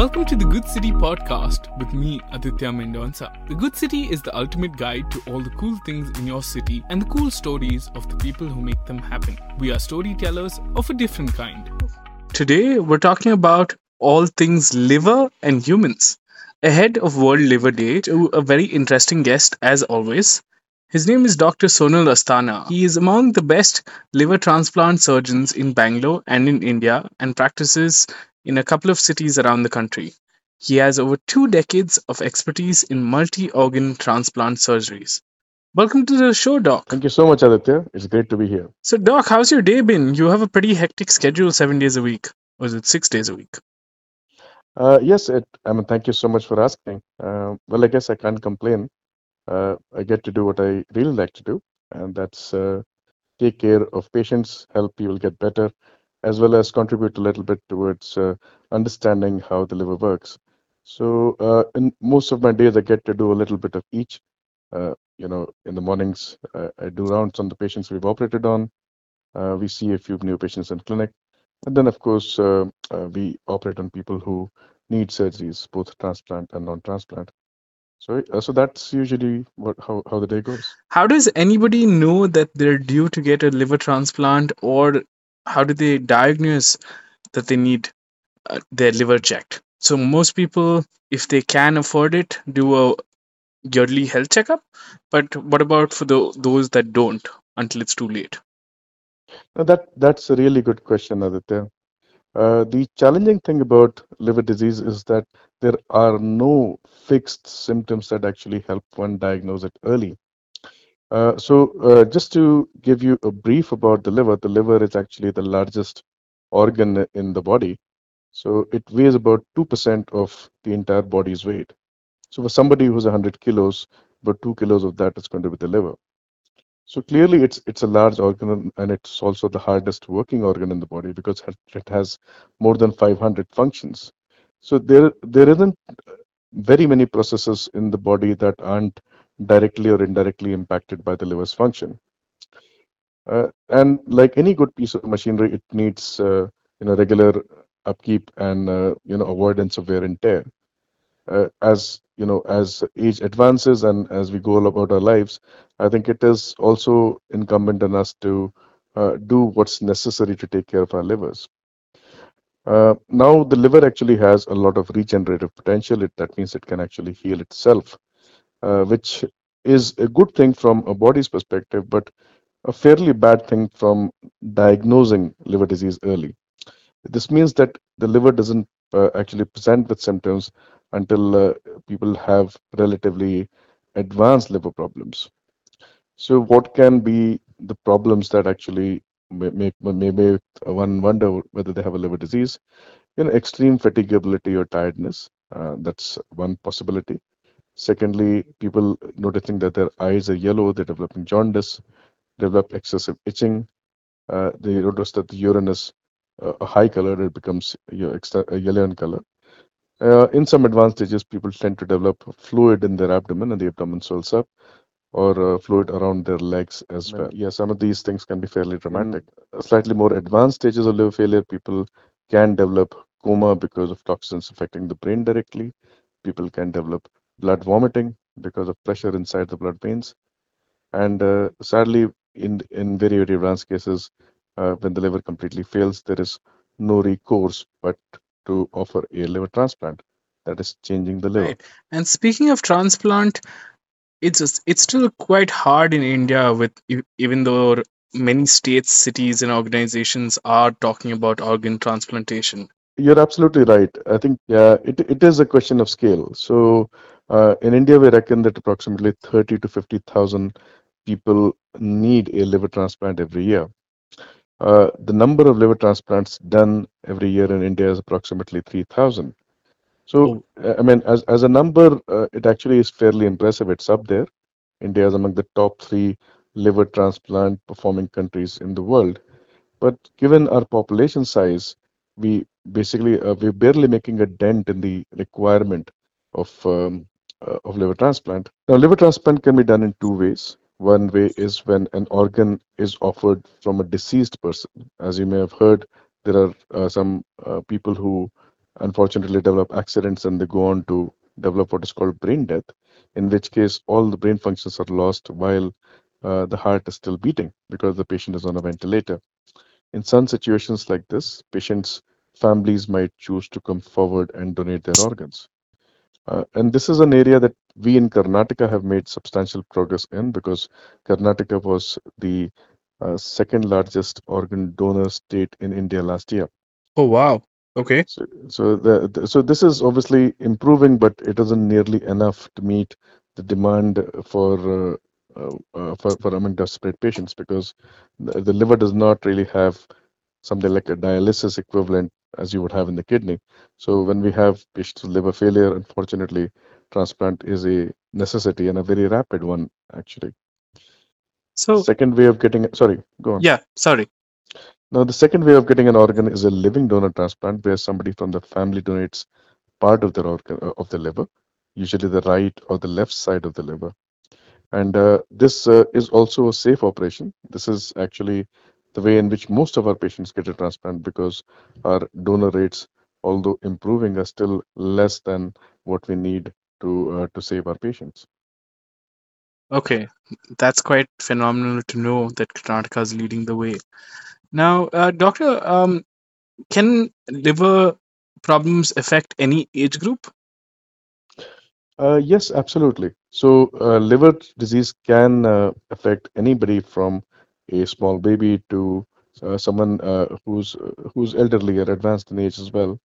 Welcome to the Good City podcast with me, Aditya Mendonça. The Good City is the ultimate guide to all the cool things in your city and the cool stories of the people who make them happen. We are storytellers of a different kind. Today, we're talking about all things liver and humans. Ahead of World Liver Day, to a very interesting guest, as always. His name is Dr. Sonal Asthana. He is among the best liver transplant surgeons in Bangalore and in India and practices in a couple of cities around the country. He has over two decades of expertise in multi organ transplant surgeries. Welcome to the show, Doc. Thank you so much, Aditya. It's great to be here. So, Doc, how's your day been? You have a pretty hectic schedule seven days a week. Or is it six days a week? Uh, yes, it, I mean, thank you so much for asking. Uh, well, I guess I can't complain. Uh, I get to do what I really like to do, and that's uh, take care of patients, help people get better, as well as contribute a little bit towards uh, understanding how the liver works. So, uh, in most of my days, I get to do a little bit of each. Uh, you know, in the mornings, I do rounds on the patients we've operated on. We see a few new patients in clinic, and then, of course, uh, uh, we operate on people who need surgeries, both transplant and non-transplant. So, uh, so that's usually what how, how the day goes. How does anybody know that they're due to get a liver transplant, or how do they diagnose that they need uh, their liver checked? So, most people, if they can afford it, do a yearly health checkup. But what about for the, those that don't until it's too late? Now that that's a really good question, Aditya. Uh, the challenging thing about liver disease is that there are no fixed symptoms that actually help one diagnose it early. Uh, so, uh, just to give you a brief about the liver, the liver is actually the largest organ in the body. So, it weighs about 2% of the entire body's weight. So, for somebody who's 100 kilos, about 2 kilos of that is going to be the liver. So clearly, it's it's a large organ, and it's also the hardest working organ in the body because it has more than 500 functions. So there there isn't very many processes in the body that aren't directly or indirectly impacted by the liver's function. Uh, and like any good piece of machinery, it needs uh, you know regular upkeep and uh, you know avoidance of wear and tear. Uh, as you know, as age advances and as we go about our lives, I think it is also incumbent on us to uh, do what's necessary to take care of our livers. Uh, now, the liver actually has a lot of regenerative potential. It, that means it can actually heal itself, uh, which is a good thing from a body's perspective, but a fairly bad thing from diagnosing liver disease early. This means that the liver doesn't uh, actually present with symptoms until uh, people have relatively advanced liver problems. So, what can be the problems that actually may, may, make one wonder whether they have a liver disease? You know, extreme fatigability or tiredness. Uh, that's one possibility. Secondly, people noticing that their eyes are yellow, they're developing jaundice, develop excessive itching. Uh, they notice that the urine is uh, a high color, it becomes you know, extra, yellow in color. Uh, in some advanced stages, people tend to develop fluid in their abdomen and the abdomen swells up, or uh, fluid around their legs as well. Yeah, some of these things can be fairly dramatic. In slightly more advanced stages of liver failure, people can develop coma because of toxins affecting the brain directly. People can develop blood vomiting because of pressure inside the blood veins. And uh, sadly, in in very very advanced cases, uh, when the liver completely fails, there is no recourse but to offer a liver transplant. That is changing the liver. Right. And speaking of transplant, it's it's still quite hard in India with even though many states, cities, and organizations are talking about organ transplantation. You're absolutely right. I think yeah, it it is a question of scale. So uh, in India, we reckon that approximately 30 to 50,000 people need a liver transplant every year. Uh, the number of liver transplants done every year in India is approximately 3,000. So, oh. I mean, as, as a number, uh, it actually is fairly impressive. It's up there. India is among the top three liver transplant performing countries in the world. But given our population size, we basically uh, we're barely making a dent in the requirement of um, uh, of liver transplant. Now, liver transplant can be done in two ways. One way is when an organ is offered from a deceased person. As you may have heard, there are uh, some uh, people who unfortunately develop accidents and they go on to develop what is called brain death, in which case all the brain functions are lost while uh, the heart is still beating because the patient is on a ventilator. In some situations like this, patients' families might choose to come forward and donate their organs. Uh, and this is an area that we in Karnataka have made substantial progress in because Karnataka was the uh, second largest organ donor state in India last year. Oh, wow. Okay. So, so the, the so this is obviously improving, but it isn't nearly enough to meet the demand for uh, uh, uh, for for among desperate patients because the, the liver does not really have something like a dialysis equivalent as you would have in the kidney. So when we have patients with liver failure, unfortunately, transplant is a necessity and a very rapid one actually. So second way of getting sorry, go on. Yeah, sorry. Now, the second way of getting an organ is a living donor transplant, where somebody from the family donates part of their organ uh, of the liver, usually the right or the left side of the liver. And uh, this uh, is also a safe operation. This is actually the way in which most of our patients get a transplant because our donor rates, although improving, are still less than what we need to uh, to save our patients. Okay, that's quite phenomenal to know that Karnataka is leading the way. Now, uh, doctor, um, can liver problems affect any age group? Uh, yes, absolutely. So, uh, liver disease can uh, affect anybody from a small baby to uh, someone uh, who's who's elderly or advanced in age as well.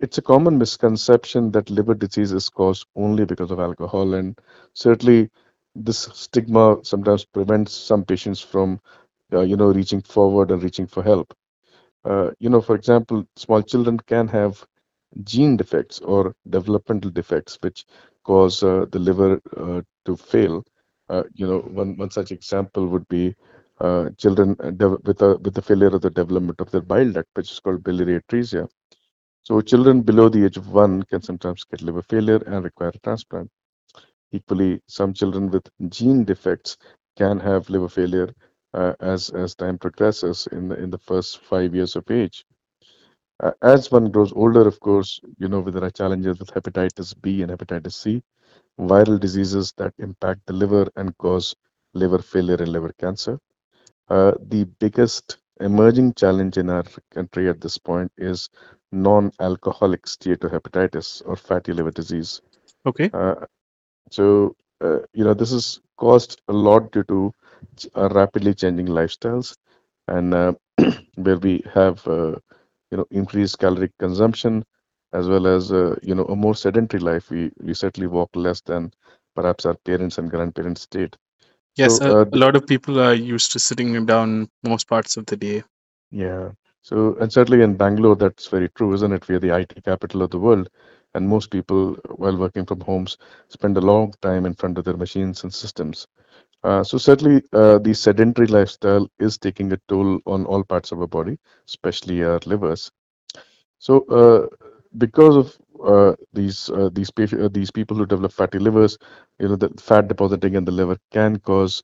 It's a common misconception that liver disease is caused only because of alcohol, and certainly this stigma sometimes prevents some patients from uh, you know, reaching forward and reaching for help. Uh, you know, for example, small children can have gene defects or developmental defects which cause uh, the liver uh, to fail. You know, one, one such example would be uh, children with a with the failure of the development of their bile duct, which is called biliary atresia. So children below the age of one can sometimes get liver failure and require a transplant. Equally, some children with gene defects can have liver failure uh, as as time progresses in the in the first five years of age. Uh, as one grows older, of course, you know, there are challenges with hepatitis B and hepatitis C, viral diseases that impact the liver and cause liver failure and liver cancer. Uh, the biggest emerging challenge in our country at this point is non-alcoholic steatohepatitis or fatty liver disease. Okay. Uh, so, uh, you know, this is caused a lot due to uh, rapidly changing lifestyles and uh, where we have uh, you know increased caloric consumption as well as uh, you know a more sedentary life we we certainly walk less than perhaps our parents and grandparents did yes so, uh, a lot of people are used to sitting down most parts of the day. Yeah. So and certainly in bangalore that's very true isn't it? We're the IT capital of the world and most people while working from homes spend a long time in front of their machines and systems. Uh, so certainly, uh, the sedentary lifestyle is taking a toll on all parts of our body, especially our livers. So, uh, because of uh, these uh, these uh, these people who develop fatty livers, you know, the fat depositing in the liver can cause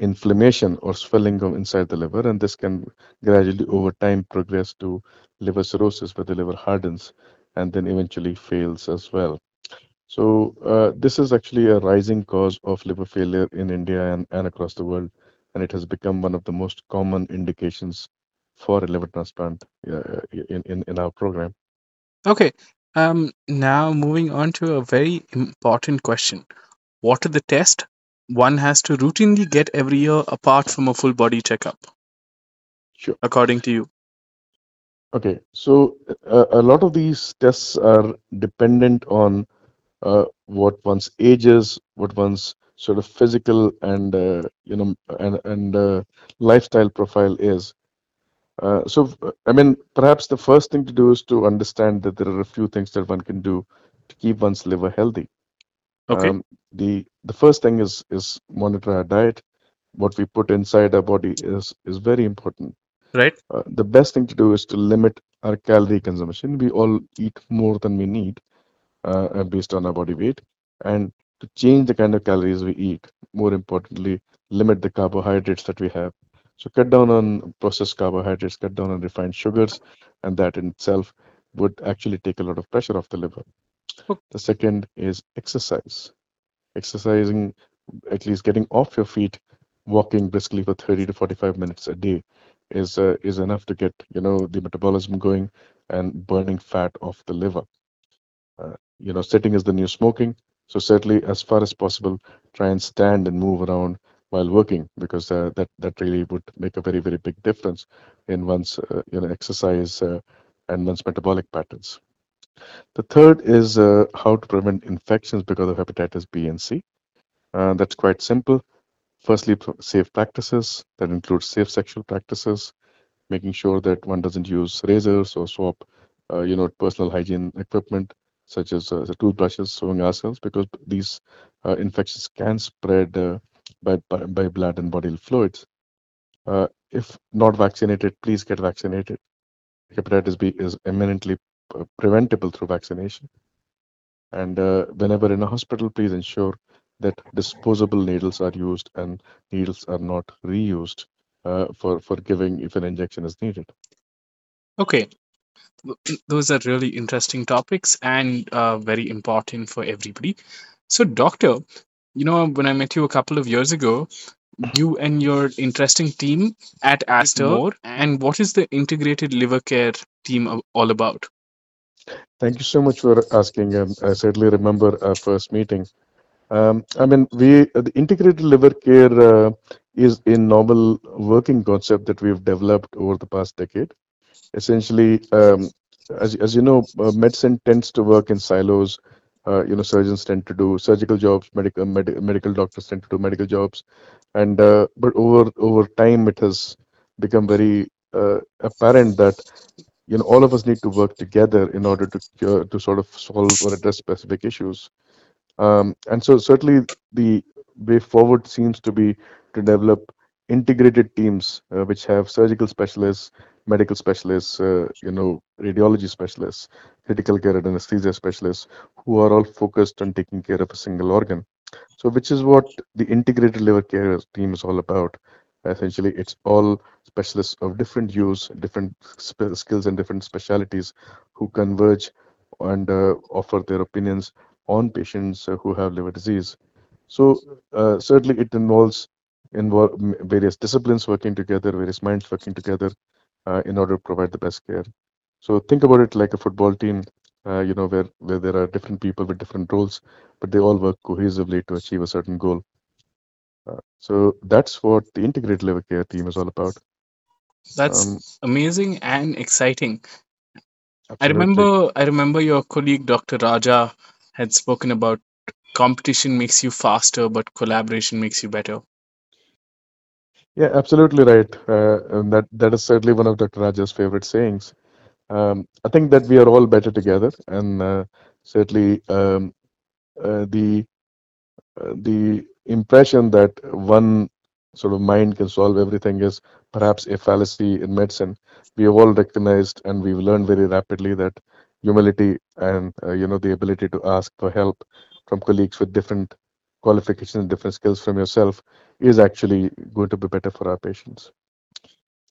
inflammation or swelling of inside the liver, and this can gradually, over time, progress to liver cirrhosis, where the liver hardens and then eventually fails as well. So uh, this is actually a rising cause of liver failure in India and, and across the world, and it has become one of the most common indications for a liver transplant uh, in, in, in our program. Okay. Um, now moving on to a very important question. What are the tests one has to routinely get every year apart from a full body checkup? Sure. According to you. Okay. So uh, a lot of these tests are dependent on uh, what one's age is, what one's sort of physical and uh, you know and and uh, lifestyle profile is. Uh, so I mean, perhaps the first thing to do is to understand that there are a few things that one can do to keep one's liver healthy. Okay. Um, the the first thing is is monitor our diet. What we put inside our body is is very important. Right. Uh, the best thing to do is to limit our calorie consumption. We all eat more than we need, uh, based on our body weight and to change the kind of calories we eat more importantly limit the carbohydrates that we have so cut down on processed carbohydrates cut down on refined sugars and that in itself would actually take a lot of pressure off the liver. Okay. The second is exercise. Exercising, at least getting off your feet, walking briskly for 30 to 45 minutes a day is uh, is enough to get you know the metabolism going and burning fat off the liver. Uh, you know, sitting is the new smoking. So certainly, as far as possible, try and stand and move around while working because uh, that that really would make a very very big difference in one's uh, you know exercise uh, and one's metabolic patterns. The third is uh, how to prevent infections because of hepatitis B and C. Uh, that's quite simple. Firstly, safe practices that include safe sexual practices, making sure that one doesn't use razors or swap, uh, you know, personal hygiene equipment such as toothbrushes, sewing ourselves, because these infections can spread by, by, by blood and bodily fluids. Uh, if not vaccinated, please get vaccinated. Hepatitis B is eminently uh, preventable through vaccination. And uh, whenever in a hospital, please ensure that disposable needles are used and needles are not reused uh, for, for giving if an injection is needed. Okay. Those are really interesting topics and uh, very important for everybody. So, doctor, you know, when I met you a couple of years ago, you and your interesting team at Aster, and what is the integrated liver care team all about? Thank you so much for asking. Um, I certainly remember our first meeting. Um, I mean, we the integrated liver care uh, is a novel working concept that we've developed over the past decade. Essentially, um, as as you know, uh, medicine tends to work in silos. Uh, you know, surgeons tend to do surgical jobs, medical med- medical doctors tend to do medical jobs, and uh, but over over time, it has become very uh, apparent that you know all of us need to work together in order to cure, to sort of solve or address specific issues. Um, and so certainly the way forward seems to be to develop integrated teams uh, which have surgical specialists, medical specialists, uh, you know, radiology specialists, critical care and anesthesia specialists, who are all focused on taking care of a single organ. So, which is what the integrated liver care team is all about. Essentially, it's all specialists of different use, different skills, and different specialities who converge and uh, offer their opinions on patients uh, who have liver disease. So uh, certainly it involves involve various disciplines working together, various minds working together uh, in order to provide the best care. So think about it like a football team, uh, you know, where, where there are different people with different roles, but they all work cohesively to achieve a certain goal. Uh, so that's what the integrated liver care team is all about. That's um, amazing and exciting. Absolutely. I remember I remember your colleague Dr. Raja had spoken about competition makes you faster, but collaboration makes you better. Yeah, absolutely right. Uh, and that that is certainly one of Dr. Raja's favorite sayings. Um, I think that we are all better together, and uh, certainly um, uh, the uh, the impression that one sort of mind can solve everything is perhaps a fallacy in medicine. We have all recognized, and we've learned very rapidly that humility and uh, you know the ability to ask for help from colleagues with different qualifications and different skills from yourself is actually going to be better for our patients.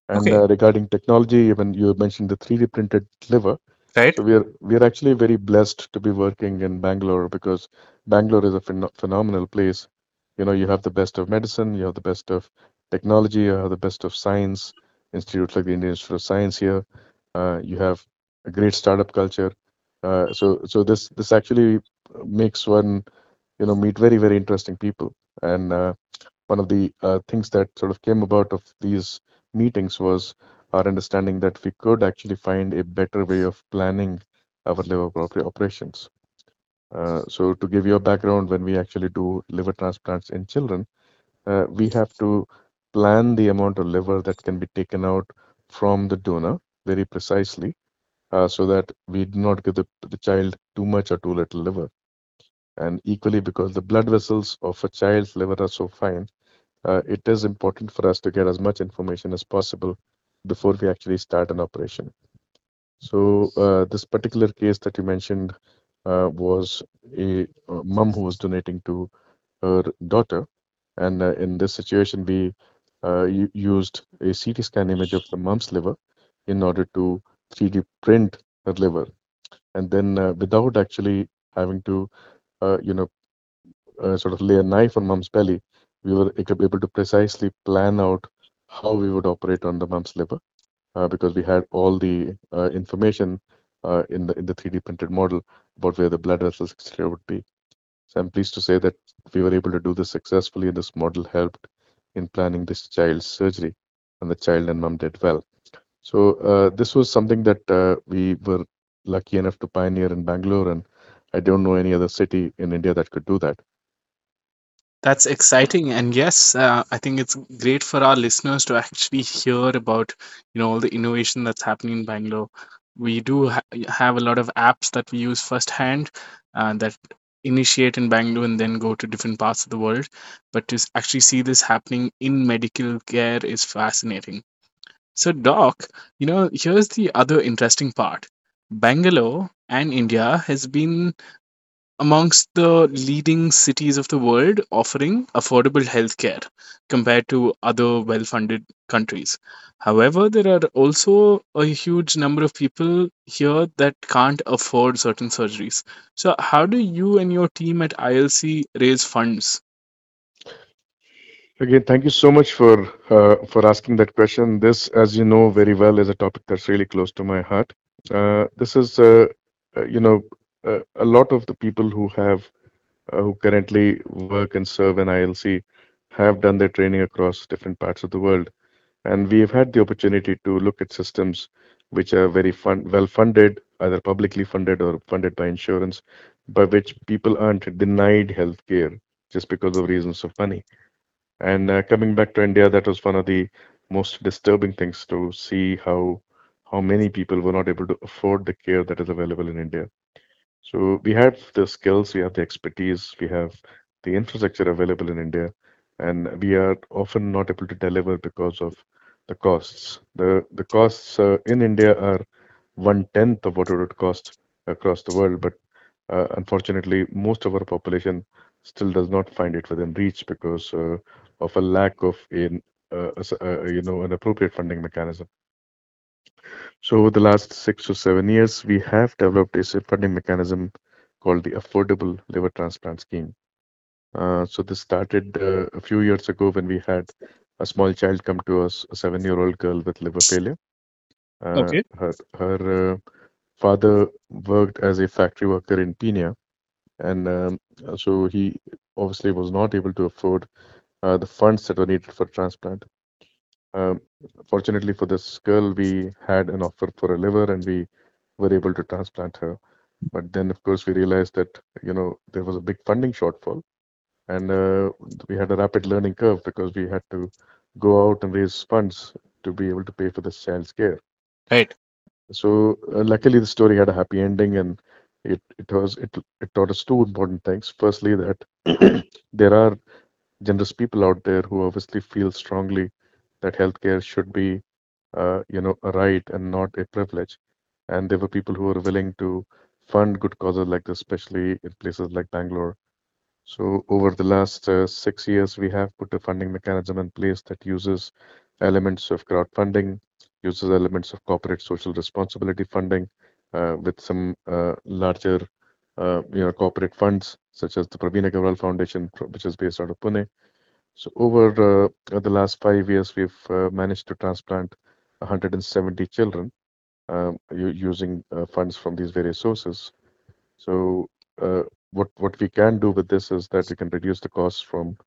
And okay. uh, regarding technology even you mentioned the 3d printed liver. Right. So we are we are actually very blessed to be working in bangalore because bangalore is a phen- phenomenal place. You know you have the best of medicine you have the best of technology you have the best of science institutes like the indian institute of science here. Uh, you have a great startup culture. Uh, so so this this actually makes one you know meet very very interesting people. And uh, one of the uh, things that sort of came about of these meetings was our understanding that we could actually find a better way of planning our liver property operations. Uh, so to give you a background, when we actually do liver transplants in children, uh, we have to plan the amount of liver that can be taken out from the donor very precisely uh, so that we do not give the, the child too much or too little liver. And equally, because the blood vessels of a child's liver are so fine, uh, it is important for us to get as much information as possible before we actually start an operation. So, uh, this particular case that you mentioned uh, was a, a mom who was donating to her daughter. And uh, in this situation, we uh, used a CT scan image of the mom's liver in order to 3D print her liver, and then uh, without actually having to, uh, you know, uh, sort of lay a knife on mom's belly, we were able to precisely plan out how we would operate on the mom's liver uh, because we had all the uh, information uh, in the in the 3D printed model about where the blood vessels, etc., would be. So I'm pleased to say that we were able to do this successfully, and this model helped in planning this child's surgery, and the child and mom did well. So this was something that we were lucky enough to pioneer in Bangalore, and I don't know any other city in India that could do that. That's exciting, and yes, uh, I think it's great for our listeners to actually hear about you know all the innovation that's happening in Bangalore. We do ha- have a lot of apps that we use firsthand uh, that initiate in Bangalore and then go to different parts of the world. But to actually see this happening in medical care is fascinating. So, Doc, you know, here's the other interesting part. Bangalore and India has been amongst the leading cities of the world offering affordable healthcare compared to other well funded countries. However, there are also a huge number of people here that can't afford certain surgeries. So, how do you and your team at ILC raise funds? Again, thank you so much for uh, for asking that question. This, as you know very well, is a topic that's really close to my heart. Uh, this is, uh, uh, you know, a lot of the people who have who currently work and serve in ILC have done their training across different parts of the world, and we have had the opportunity to look at systems which are very fun, well funded, either publicly funded or funded by insurance, by which people aren't denied health care just because of reasons of money. And uh, coming back to India, that was one of the most disturbing things to see how how many people were not able to afford the care that is available in India. So we have the skills, we have the expertise, we have the infrastructure available in India, and we are often not able to deliver because of the costs. The the costs uh, in India are one tenth of what it would cost across the world, but uh, unfortunately, most of our population still does not find it within reach because uh, of a lack of in uh, uh, you know an appropriate funding mechanism. So over the last six to seven years, we have developed a funding mechanism called the Affordable Liver Transplant Scheme. Uh, so this started uh, a few years ago when we had a small child come to us, a seven-year-old girl with liver failure. Uh, Okay. her her uh, father worked as a factory worker in Peenya, and um, so he obviously was not able to afford uh, the funds that were needed for transplant. Um, fortunately for this girl, we had an offer for a liver, and we were able to transplant her. But then, of course, we realized that you know there was a big funding shortfall, and uh, we had a rapid learning curve because we had to go out and raise funds to be able to pay for this child's care. Right. So uh, luckily, the story had a happy ending, and it it was it it taught us two important things. Firstly, that there are generous people out there who obviously feel strongly that healthcare should be, uh, you know, a right and not a privilege. And there were people who were willing to fund good causes like this, especially in places like Bangalore. So over the last uh, six years, we have put a funding mechanism in place that uses elements of crowdfunding, uses elements of corporate social responsibility funding, uh, with some uh, larger, uh, you know, corporate funds such as the Praveen Agrawal Foundation, which is based out of Pune. So over uh, the last five years, we've uh, managed to transplant 170 children um, using uh, funds from these various sources. So uh, what what we can do with this is that we can reduce the cost from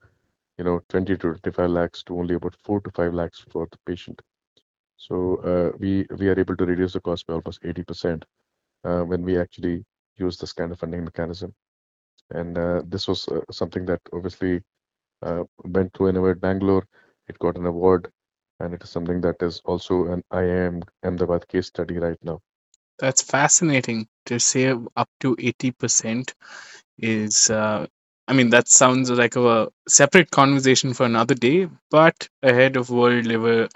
you know 20 to 25 lakhs to only about 4 to 5 lakhs for the patient. So uh, we we are able to reduce the cost by almost 80% uh, when we actually use this kind of funding mechanism. And this was something that obviously uh, went to Innovate Bangalore. It got an award, and it is something that is also an IIM Ahmedabad case study right now. That's fascinating to say up to 80% is uh, I mean that sounds like a separate conversation for another day, but ahead of World Liver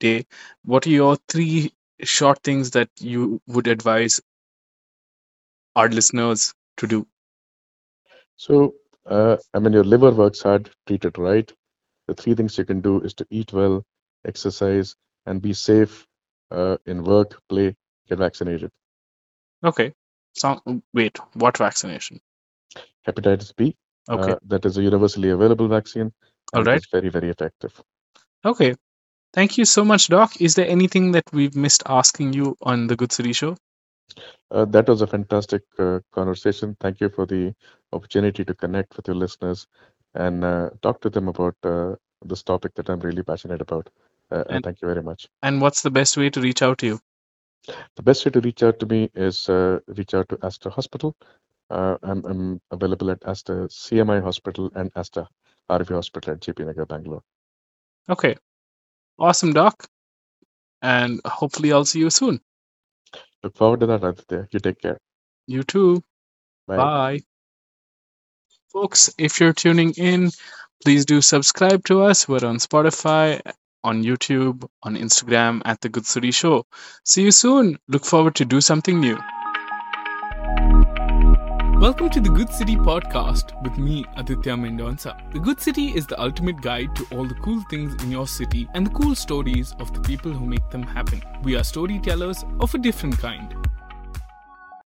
Day, what are your three short things that you would advise our listeners to do? So, uh, I mean, your liver works hard, treat it right. The three things you can do is to eat well, exercise, and be safe uh, in work, play, get vaccinated. Okay. So wait, what vaccination? Hepatitis B. Okay. Uh, that is a universally available vaccine. All right. and it right. is very, very effective. Okay. Thank you so much, Doc. Is there anything that we've missed asking you on the Good City Show? Uh, that was a fantastic uh, conversation. Thank you for the opportunity to connect with your listeners and uh, talk to them about uh, this topic that I'm really passionate about. Uh, and And- thank you very much. And what's the best way to reach out to you? The best way to reach out to me is uh, reach out to Aster Hospital. Uh, I'm, I'm available at Aster CMI Hospital and Aster RV Hospital at JP Nagar, Bangalore. Okay. Awesome, Doc. And hopefully I'll see you soon. Look forward to that, Aditya. You take care. You too. Bye. Bye. Folks, if you're tuning in, please do subscribe to us. We're on Spotify, on YouTube, on Instagram at The Good City Show. See you soon. Look forward to do something new. Welcome to the Good City podcast with me, Aditya Mendonça. The Good City is the ultimate guide to all the cool things in your city and the cool stories of the people who make them happen. We are storytellers of a different kind.